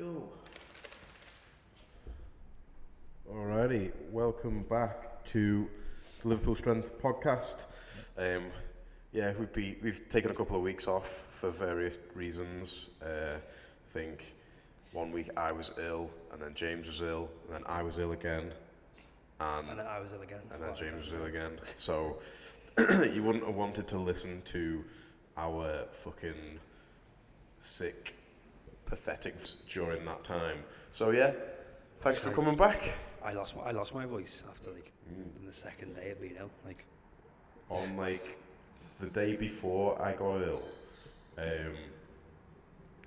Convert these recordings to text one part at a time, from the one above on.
Go. Alrighty, welcome back to the Liverpool Strength podcast. Um, yeah, we've be, we've taken a couple of weeks off for various reasons. Uh, I think one week I was ill, and then James was ill, and then I was ill again, and, And then I was ill again. and then James was ill again. So you wouldn't have wanted to listen to our fucking sick, pathetic during that time. So yeah, thanks for coming back. I lost my I lost my voice after like Mm. the second day of being ill. Like On like the day before I got ill, um,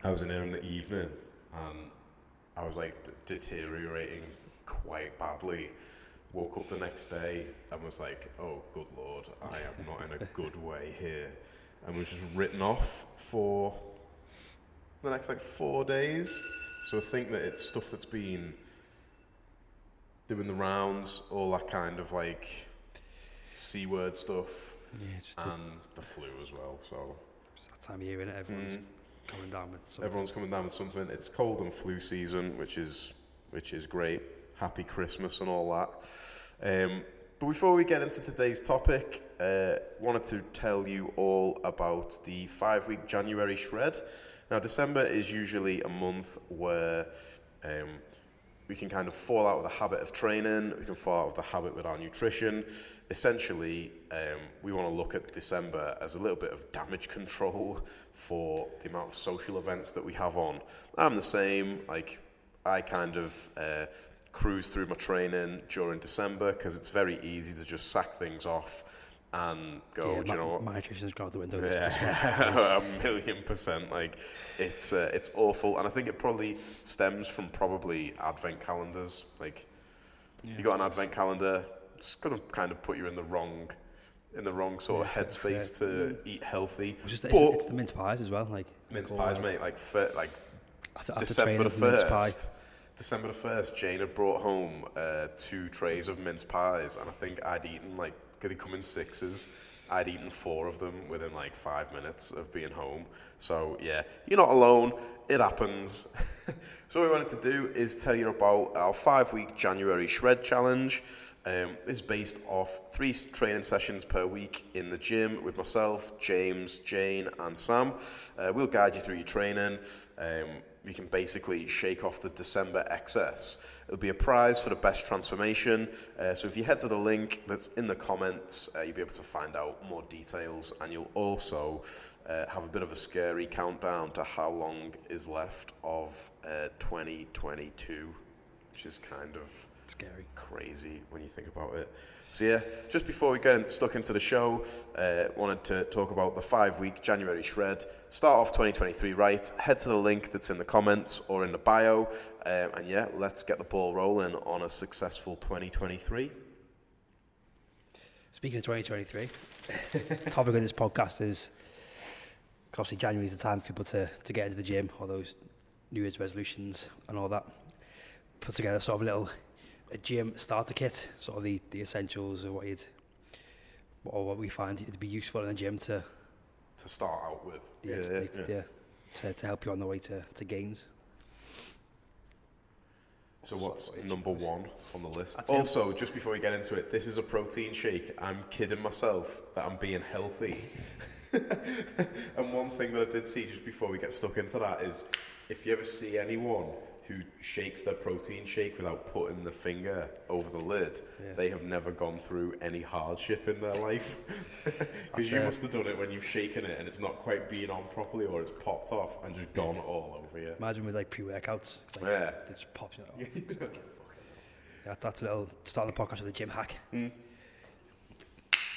I was in there in the evening and I was like d- deteriorating quite badly. Woke up the next day and was like, "Oh, good lord, I am not in a good way here," and was just written off for the next like four days. So I think that it's stuff that's been doing the rounds, all that kind of like c word stuff, yeah, just, and the flu as well. So just that time of year, innit? Everyone's mm, coming down with something. everyone's coming down with something. It's cold and flu season, which is which is great. Happy Christmas and all that. Um, but before we get into today's topic, uh, wanted to tell you all about the five-week January shred. Now, December is usually a month where um, we can kind of fall out of the habit of training, we can fall out of the habit with our nutrition. Essentially, um, we want to look at December as a little bit of damage control for the amount of social events that we have on. I'm the same, like, I kind of uh, cruise through my training during December because it's very easy to just sack things off and go, yeah, do you my, know what? my nutrition's gone out the window. This, this. Yeah, a million percent. Like it's uh, it's awful, and I think it probably stems from probably advent calendars. Like Yeah, you got an I advent calendar, it's gonna kind of put you in the wrong in the wrong sort Yeah, of headspace to eat healthy. It's just it's, But- it's the mince pies as well. Like Mince pies, mate. Like fir- like After, after December the first. December the first, Jane had brought home uh, two trays of mince pies, and I think I'd eaten like, they come in sixes? I'd eaten four of them within like five minutes of being home. So yeah, you're not alone. It happens. so what we wanted to do is tell you about our five-week January shred challenge. Um, it's based off three training sessions per week in the gym with myself, James, Jane, and Sam. Uh, we'll guide you through your training. Um, you can basically shake off the December excess. It'll be a prize for the best transformation. Uh, so if you head to the link that's in the comments, uh, you'll be able to find out more details, and you'll also uh, have a bit of a scary countdown to how long is left of uh, 2022, which is kind of Scary. crazy when you think about it. So yeah, just before we get in, stuck into the show, uh, wanted to talk about the five-week January shred. Start off 2023 right. Head to the link that's in the comments or in the bio, um, and yeah, let's get the ball rolling on a successful 2023. Speaking of 2023, topic of this podcast is obviously January is the time for people to, to get into the gym, all those New Year's resolutions and all that. Put together sort of a little a gym starter kit, sort of the, the essentials of what you'd or what we find to be useful in the gym to To start out with, yeah, to, make- yeah, to, to help you on the way to, to gains. So what's number one on the list? Also, just before we get into it, this is a protein shake. I'm kidding myself that I'm being healthy. and one thing that I did see just before we get stuck into that is if you ever see anyone who shakes their protein shake without putting the finger over the lid, Yeah. they have never gone through any hardship in their life. Because you it. must have done it when you've shaken it and it's not quite being on properly or it's popped off and just gone all over you. Imagine with like pre-workouts, like Yeah. it just pops. You know, yeah, that's a little start of the podcast with a gym hack. Hmm.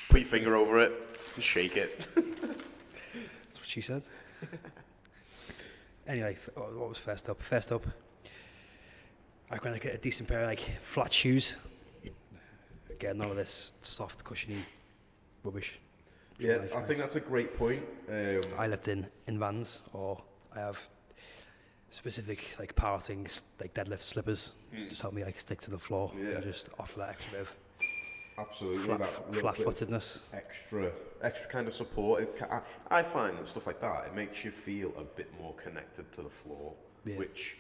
Put your finger over it and shake it. That's what she said. anyway, what was first up? First up, I to get a decent pair of like flat shoes. Again, none of this soft, cushiony rubbish. Yeah, Nice, I think that's a great point. Um, I lived in in vans, or I have specific like power things like deadlift slippers to Mm. just help me like stick to the floor Yeah. and just offer that extra bit of absolutely, flat, that flat footedness. extra, extra kind of support. It I, I find that stuff like that it makes you feel a bit more connected to the floor, Yeah. which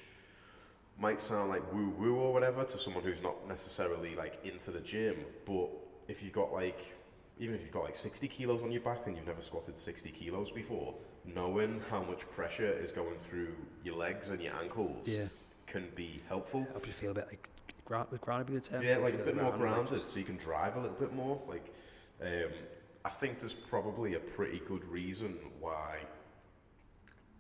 might sound like woo woo or whatever to someone who's not necessarily like into the gym, but if you've got like even if you've got like 60 kilos on your back and you've never squatted 60 kilos before, knowing how much pressure is going through your legs and your ankles Yeah. can be helpful. Help you feel a bit like ground, would be the term? Yeah, like a bit more grounded, so you can drive a little bit more. Like, um, I think there's probably a pretty good reason why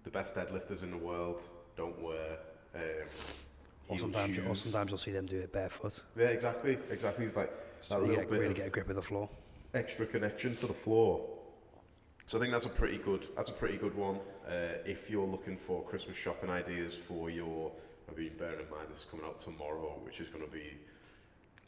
the best deadlifters in the world don't wear um, Or heel sometimes, or sometimes you'll see them do it barefoot. Yeah, exactly, exactly. It's like So that you little get, bit really of get a grip of the floor. extra connection to the floor. So I think that's a pretty good. That's a pretty good one. Uh, if you're looking for Christmas shopping ideas for your, I mean, bearing in mind this is coming out tomorrow, which is going to be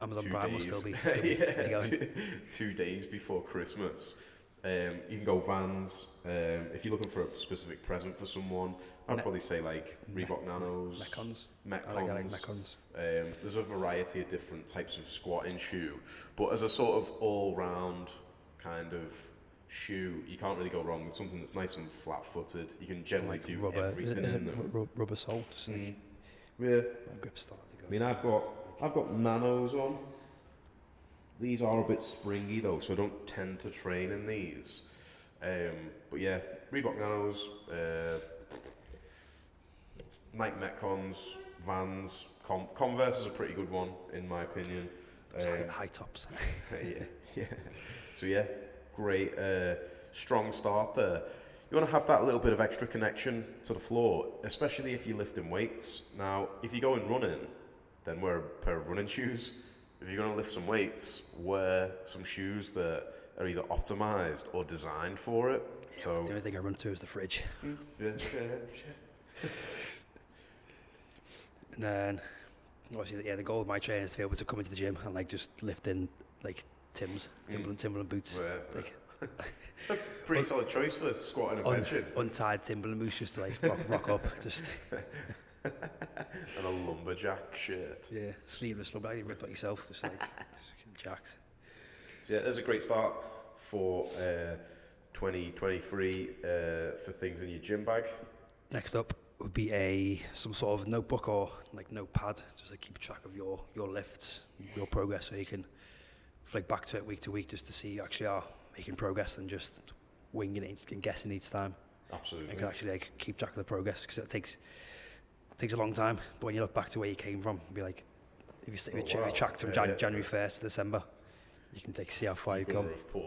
Amazon two Prime will still be, still be, Yeah, still going. two, two days before Christmas. Um, you can go Vans. Um, if you're looking for a specific present for someone, I'd Me- probably say like Reebok Nanos, Metcons. Metcons. I like, like Metcons. Um, there's a variety of different types of squatting shoe, but as a sort of all-round kind of shoe, you can't really go wrong with something that's nice and flat-footed. You can generally Like do rubber, is everything it, is it in them. ru- rubber soles. Mm. Yeah, my grip started to go. I mean, I've got I've got nanos on. These are a bit springy though, so I don't tend to train in these. Um, but yeah, Reebok nanos, uh, Nike Metcons, Vans, Com- Converse is a pretty good one in my opinion. High, Um, high tops. yeah, yeah. So yeah, great, uh, strong start there. You want to have that little bit of extra connection to the floor, especially if you're lifting weights. Now, if you're going running, then wear a pair of running shoes. If you're going to lift some weights, wear some shoes that are either optimized or designed for it. So The only thing I run to is the fridge. yeah, yeah, yeah. And then, obviously, yeah, the goal of my training is to be able to come into the gym and like just lift in like Tim's, mm. Timberland, Timberland boots, Wear- like pretty solid choice for squatting and un- benching, untied Timberland boots, just to like rock, rock up, just and a lumberjack shirt. yeah, sleeveless, lumberjack. you ripped like yourself, just like jacked. So yeah, there's a great start for uh, 2023 uh, for things in your gym bag. Next up would be a some sort of notebook or like notepad, just to keep track of your your lifts, your progress, so you can flick back to it week to week, just to see you actually are making progress than just winging it and guessing each time. Absolutely. You can actually like, keep track of the progress because it takes it takes a long time. But when you look back to where you came from, be like, if you, you, Oh, wow. you tracked from Yeah, Jan- yeah. January first to December, you can like see how far you've come. have put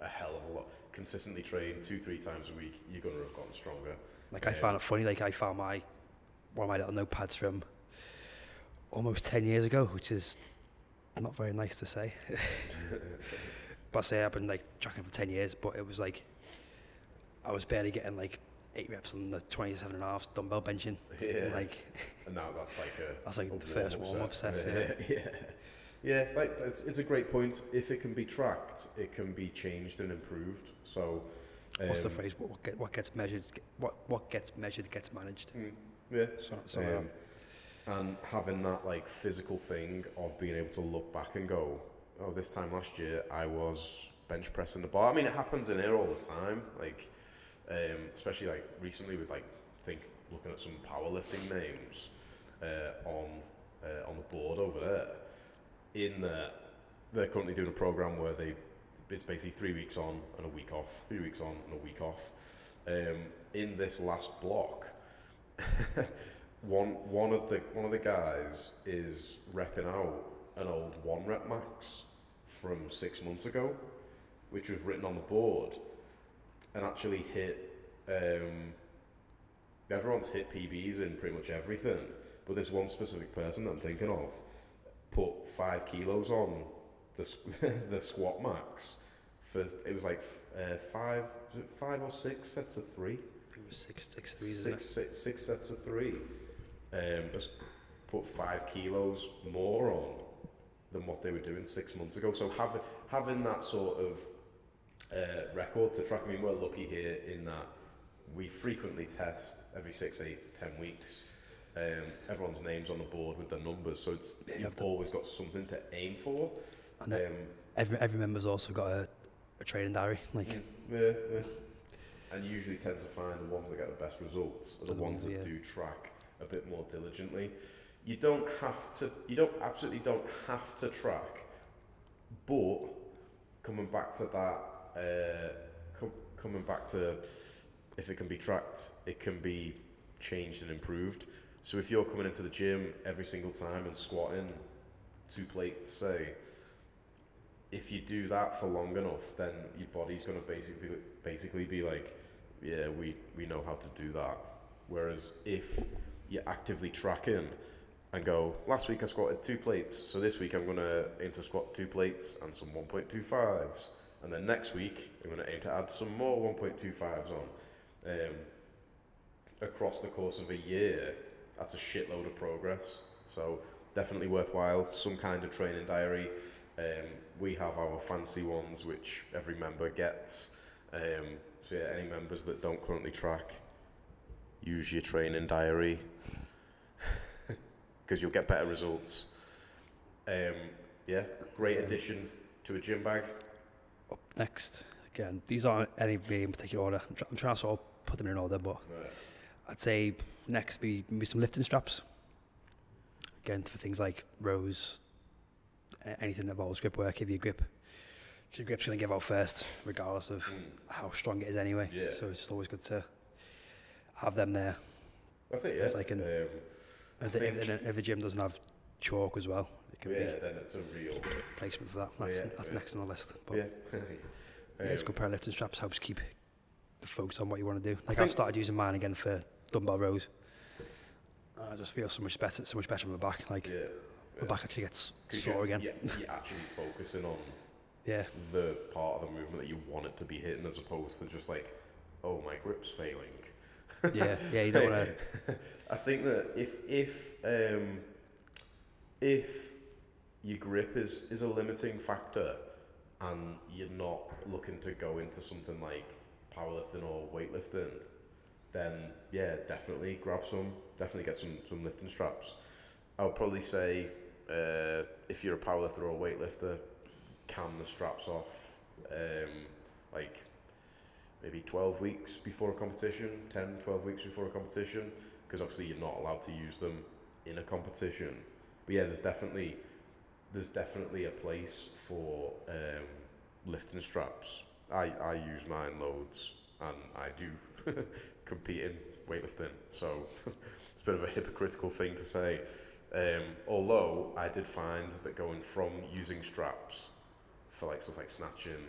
a hell of a lot. Consistently train two, three times a week, you're going to have gotten stronger. Like I found it funny. Like I found my one of my little notepads from almost ten years ago, which is not very nice to say. but I say I've been like tracking for ten years, but it was like I was barely getting like eight reps on the 27 and a half dumbbell benching. Yeah. Like and now that's like a that's like the first warm-up set. Yeah, yeah. Yeah, like, it's, it's a great point. If it can be tracked, it can be changed and improved. So, What's the um, phrase? What, what, get, what gets measured? What what gets measured gets managed. mm, Yeah, So, so Um, and having that like physical thing of being able to look back and go, oh, this time last year I was bench pressing the bar. I mean, it happens in here all the time. Like, um, especially like recently with like think looking at some powerlifting names uh, on uh, on the board over there. In that they're currently doing a program where they it's basically three weeks on and a week off, three weeks on and a week off. Um, in this last block, one one of the one of the guys is repping out an old one rep max from six months ago, which was written on the board, and actually hit. Um, everyone's hit PBs in pretty much everything, but this one specific person that I'm thinking of put five kilos on the the squat max for it was like uh, five five or six sets of three it was six six threes, isn't six, it? six, six sets of three. Um, put five kilos more on than what they were doing six months ago. So having having that sort of uh, record to track. I mean, we're lucky here in that we frequently test every six, eight, ten weeks. Um, everyone's names on the board with the numbers, so it's Yeah, you've always got something to aim for. And Um, every every member's also got a, a training diary. Like yeah, yeah. And you usually tend to find the ones that get the best results are the The ones ones, that do track a bit more diligently. You don't have to. You don't absolutely don't have to track, but coming back to that, uh, com- coming back to if it can be tracked, it can be changed and improved. So if you're coming into the gym every single time and squatting two plates, say, if you do that for long enough, then your body's to basically basically be like, yeah, we, we know how to do that. Whereas if you're actively tracking and go, last week I squatted two plates, so this week I'm to aim to squat two plates and some 1.25s. And then next week I'm going to aim to add some more 1.25s on. Um, across the course of a year, that's a shitload of progress. So definitely worthwhile. Some kind of training diary. Um, we have our fancy ones, which every member gets. Um, so yeah, any members that don't currently track, use your training diary because you'll get better results. Um, yeah, great addition to a gym bag. Up next, again, these aren't any in particular order. I'm, try- I'm trying to sort of put them in order, but I'd say next be maybe some lifting straps. Again, for things like rows, anything that involves grip work, give you grip. Your grip's going to give out first, regardless of Mm. how strong it is anyway. Yeah. So it's just always good to have them there. I think yeah. It's like an- um, I If the, if, if the gym doesn't have chalk as well, it can yeah, be then it's a real placement for that. That's, Yeah, that's yeah. next on the list. But yeah. yeah, it's Um, good pair of lifting straps helps keep the focus on what you want to do. Like I've started using mine again for dumbbell rows. I just feel so much better, so much better in my back. Like yeah. my back actually gets sore again. Yeah, you're actually focusing on Yeah, the part of the movement that you want it to be hitting, as opposed to just like, oh, my grip's failing. yeah, yeah. You don't want to. I think that if if um, if your grip is is a limiting factor, and you're not looking to go into something like powerlifting or weightlifting, then yeah, definitely grab some. Definitely get some some lifting straps. I would probably say uh, if you're a powerlifter or a weightlifter, can the straps off um, like maybe 12 weeks before a competition, 10, 12 weeks before a competition, because obviously you're not allowed to use them in a competition. But yeah, there's definitely there's definitely a place for um, lifting straps. I, I use mine loads and I do compete in weightlifting, so it's a bit of a hypocritical thing to say. Um, although I did find that going from using straps for like stuff like snatching,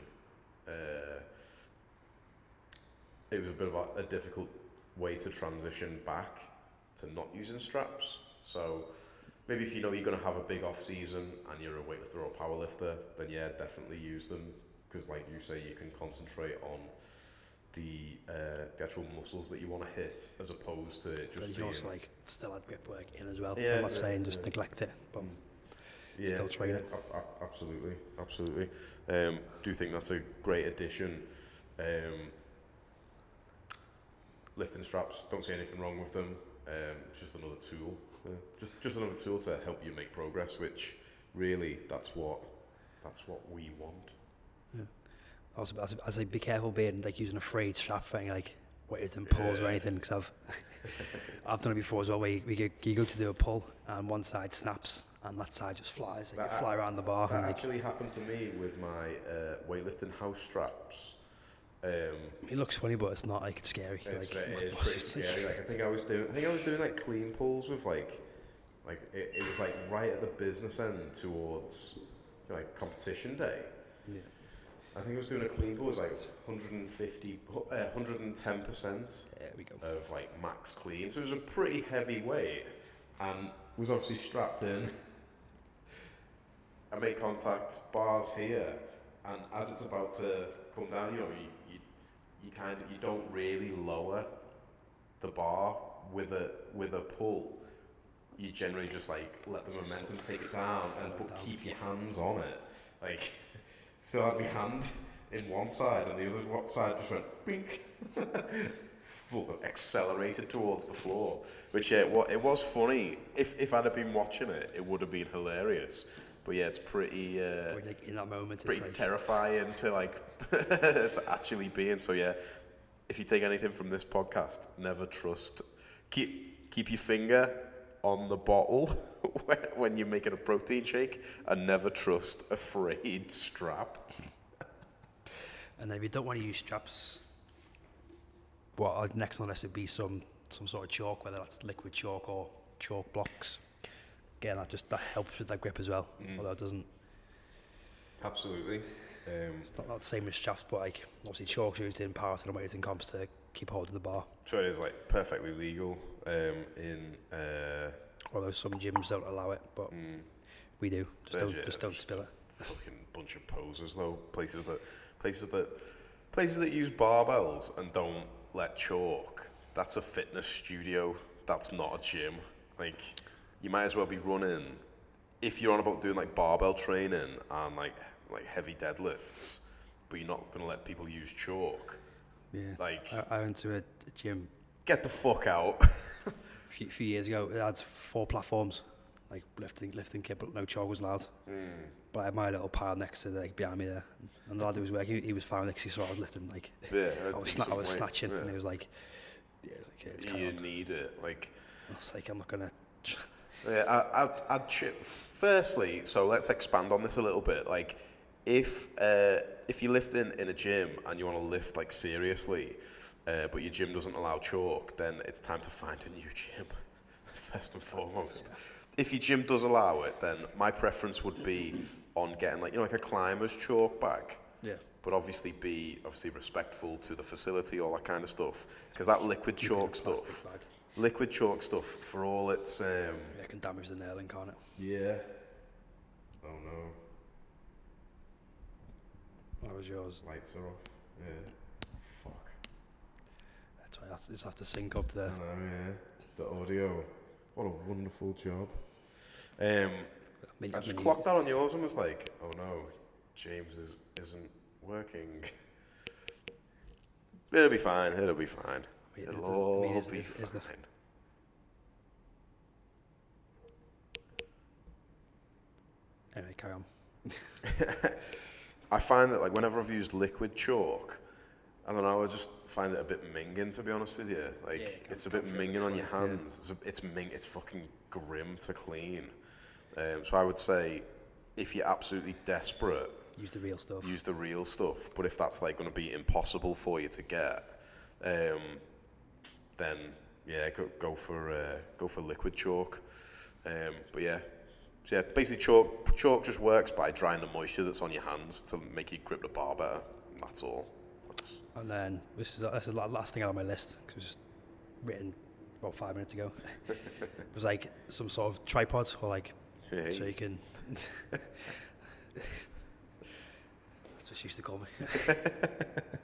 uh, it was a bit of a, a difficult way to transition back to not using straps. So maybe if you know you're going to have a big off season and you're a weightlifter or a powerlifter, then yeah, definitely use them because, like you say, you can concentrate on the uh, the actual muscles that you want to hit as opposed to But just you can also like still add grip work in as well. Yeah, I'm not yeah, saying just yeah. neglect it, but yeah, still train it. ab- ab- absolutely, absolutely. Um, do think that's a great addition. Um, lifting straps, don't see anything wrong with them. Um, it's just another tool, yeah. just just another tool to help you make progress. Which really, that's what that's what we want. Yeah. also I say- I say be careful being like using a frayed strap for any like weights and pulls or anything because I've I've done it before as well where you, we go, you go to do a pull and one side snaps and that side just flies and you That- fly around the bar That and like, actually happened to me with my uh, weightlifting house straps. Um, it looks funny but it's not like it's scary. It's, like, it is pretty scary. Like I think I was doing, I think I was doing like clean pulls with like, like it, it was like right at the business end towards like competition day. Yeah. I think I was doing a clean pull. It was like 150, uh, 110 percent There we go. of like max clean. So it was a pretty heavy weight, and was obviously strapped in. I make contact, bars here, and as it's about to come down, you know, you, you, kind of you don't really lower the bar with a with a pull. You generally just like let the momentum take it down and but keep your hands on it. Like still had my hand in one side and the other side just went bink. Full accelerated towards the floor. Which yeah, what it was funny. If if I'd have been watching it, it would have been hilarious. But yeah, it's pretty uh, But, like, in that moment it's pretty like terrifying to like to actually be in. So yeah, if you take anything from this podcast, never trust. Keep keep your finger on the bottle when- when you're making a protein shake, and never trust a frayed strap. And then if you don't want to use straps, well, next on the list would be some some sort of chalk, whether that's liquid chalk or chalk blocks. Again, that just that helps with that grip as well. Although it doesn't, Absolutely. Um, it's not, not the same as straps, but like obviously chalk's used in powerlifting and weightlifting comps to keep hold of the bar. so it is like perfectly legal um, in. Uh, Although some gyms don't allow it, but mm, we do. Just There's don't just don't spill it. fucking bunch of posers though. Places that places that places that use barbells and don't let chalk. That's a fitness studio. That's not a gym. Like you might as well be running if you're on about doing like barbell training and like like heavy deadlifts, but you're not gonna let people use chalk. Yeah. Like I, I went to a, a gym get the fuck out. a few, few years ago. It had four platforms, like lifting lifting kit, but no chalk was allowed. Hmm. But I had my little pile next to the, like behind me there, and the lad who was working, he was fine next to me, so I was lifting like yeah, I was, sna- I was snatching, yeah. and he was like, "Yeah, it's like, yeah, it's you kind of." need it. Like I was like, "I'm not gonna." Yeah, I, I'd, I'd ch- firstly, so let's expand on this a little bit. Like, if uh, if you lift in, in a gym and you want to lift like seriously, uh, but your gym doesn't allow chalk, then it's time to find a new gym. First and foremost, if your gym does allow it, then my preference would be on getting like you know like a climber's chalk bag. Yeah. But obviously be obviously respectful to the facility, all that kind of stuff. Because that liquid Keep it in a chalk stuff, bag. Liquid chalk stuff, for all its um, Yeah, it can damage the nailing, can't it? yeah. Oh no, That was yours. lights are off. Yeah. Fuck. That's why I just have to sync up I the. know, yeah. The audio. What a wonderful job. Um, mini- I just mini- clocked that on yours and was like, oh no, James is, isn't working. It'll be fine. It'll be fine. I mean, It'll it- it- I mean, is- be is- is the- fine. Anyway, carry on. I find that like whenever I've used liquid chalk, I don't know, I just find it a bit minging to be honest with you. Like Yeah, it it's a bit minging on your front, yeah. hands. It's a, it's ming. It's fucking grim to clean. Um, so I would say, if you're absolutely desperate, Use the real stuff. use the real stuff. But if that's like going to be impossible for you to get, um, then yeah, go, go for uh, go for liquid chalk. Um, but yeah, so yeah, basically chalk chalk just works by drying the moisture that's on your hands to make you grip the bar better. That's all. That's, And then this is that's the last thing on my list because it was just written about five minutes ago. it was like some sort of tripod or like yeah, so you can. That's what she used to call me.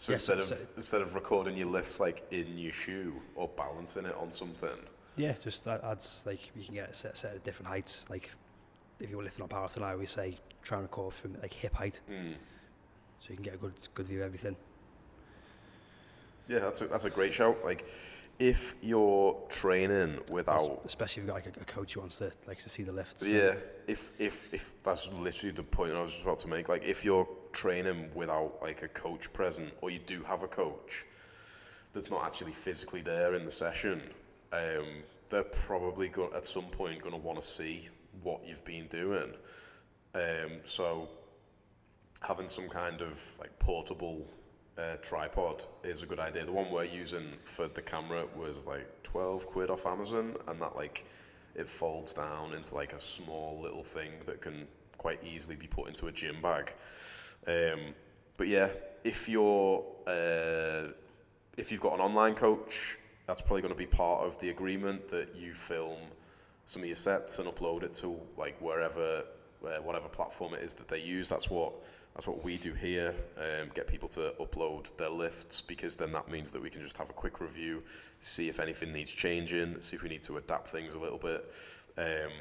so yeah, instead so- of instead of recording your lifts like in your shoe or balancing it on something, Yeah, just that adds like you can get a set, set of different heights. Like if you're lifting up powerlifting, I always say try and record from like hip height, mm. so you can get a good good view of everything. yeah, that's a, that's a great shout. Like if you're training without Especially if you've got like a, a coach who wants to like to see the lifts. Yeah, if if if that's literally the point I was just about to make. Like, if you're training without like a coach present, or you do have a coach that's not actually physically there in the session, um, they're probably go- at some point going to want to see what you've been doing. Um, so having some kind of like portable uh, tripod is a good idea. The one we're using for the camera was like 12 quid off Amazon, and that like it folds down into like a small little thing that can quite easily be put into a gym bag. Um, but yeah, if you're uh, if you've got an online coach, that's probably going to be part of the agreement that you film some of your sets and upload it to like wherever uh, whatever platform it is that they use. That's what that's what we do here. Um, get people to upload their lifts because then that means that we can just have a quick review, see if anything needs changing, see if we need to adapt things a little bit, um,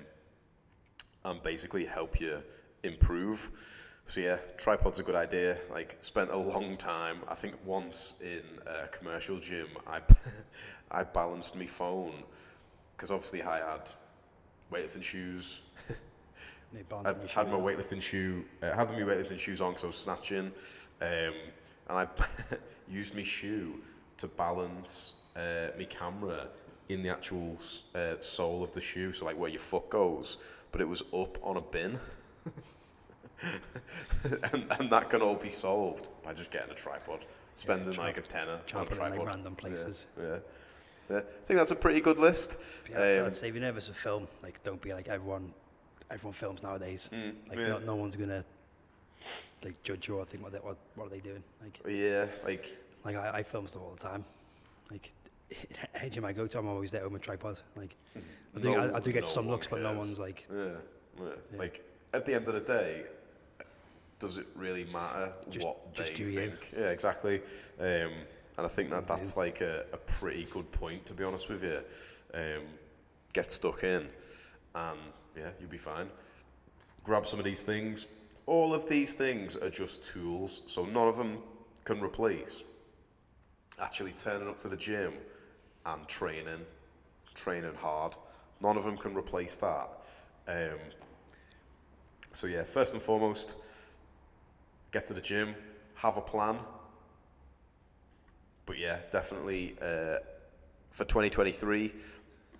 and basically help you improve. So yeah, tripod's a good idea. Like spent a long time. I think once in a commercial gym, I I balanced my phone because obviously I had weightlifting shoes. I had my weightlifting shoe. Uh, had my weightlifting shoes on because I was snatching, um, and I used my shoe to balance uh, my camera in the actual uh, sole of the shoe, so like where your foot goes, but it was up on a bin. and, and that can all be solved by just getting a tripod, spending try- like a tenner on a it in, random places. Yeah, yeah. I think that's a pretty good list. Yeah, I'd, Um, I'd say if you're nervous of film, like don't be like everyone. Everyone films nowadays. Mm, Like yeah. no, no one's gonna like judge you or think what they, what what are they doing. Like yeah, like like I, I film stuff all the time. Like any gym I go to, I'm always there with my tripod. Like I do, I, I do get no some looks, but no one's like Yeah, yeah. Yeah. Like at the end of the day, does it really matter Just- what just they do you. think? Yeah, exactly. Um, and I think that that's like a, a pretty good point, to be honest with you. Um, get stuck in, and yeah, you'll be fine. Grab some of these things. All of these things are just tools, so none of them can replace actually turning up to the gym and training, training hard. None of them can replace that. Um, so yeah, first and foremost, get to the gym, have a plan. But yeah, definitely uh, for 2023,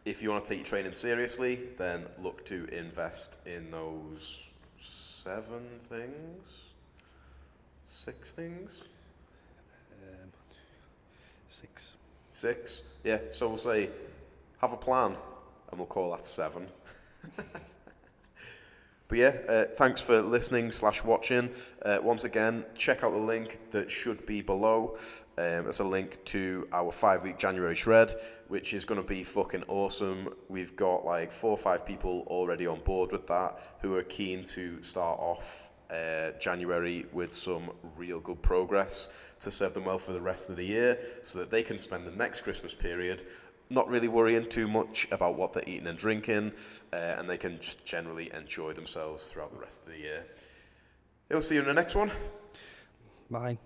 if you want to take your training seriously, then look to invest in those seven things, six things. um, six. Six. Yeah, so we'll say have a plan and we'll call that seven. but yeah, uh, thanks for listening slash watching. Uh, once again, check out the link that should be below. Um, a link to our five week January shred, which is going to be fucking awesome. We've got like four or five people already on board with that who are keen to start off uh, January with some real good progress to serve them well for the rest of the year so that they can spend the next Christmas period not really worrying too much about what they're eating and drinking uh, and they can just generally enjoy themselves throughout the rest of the year. We'll see you in the next one. Bye.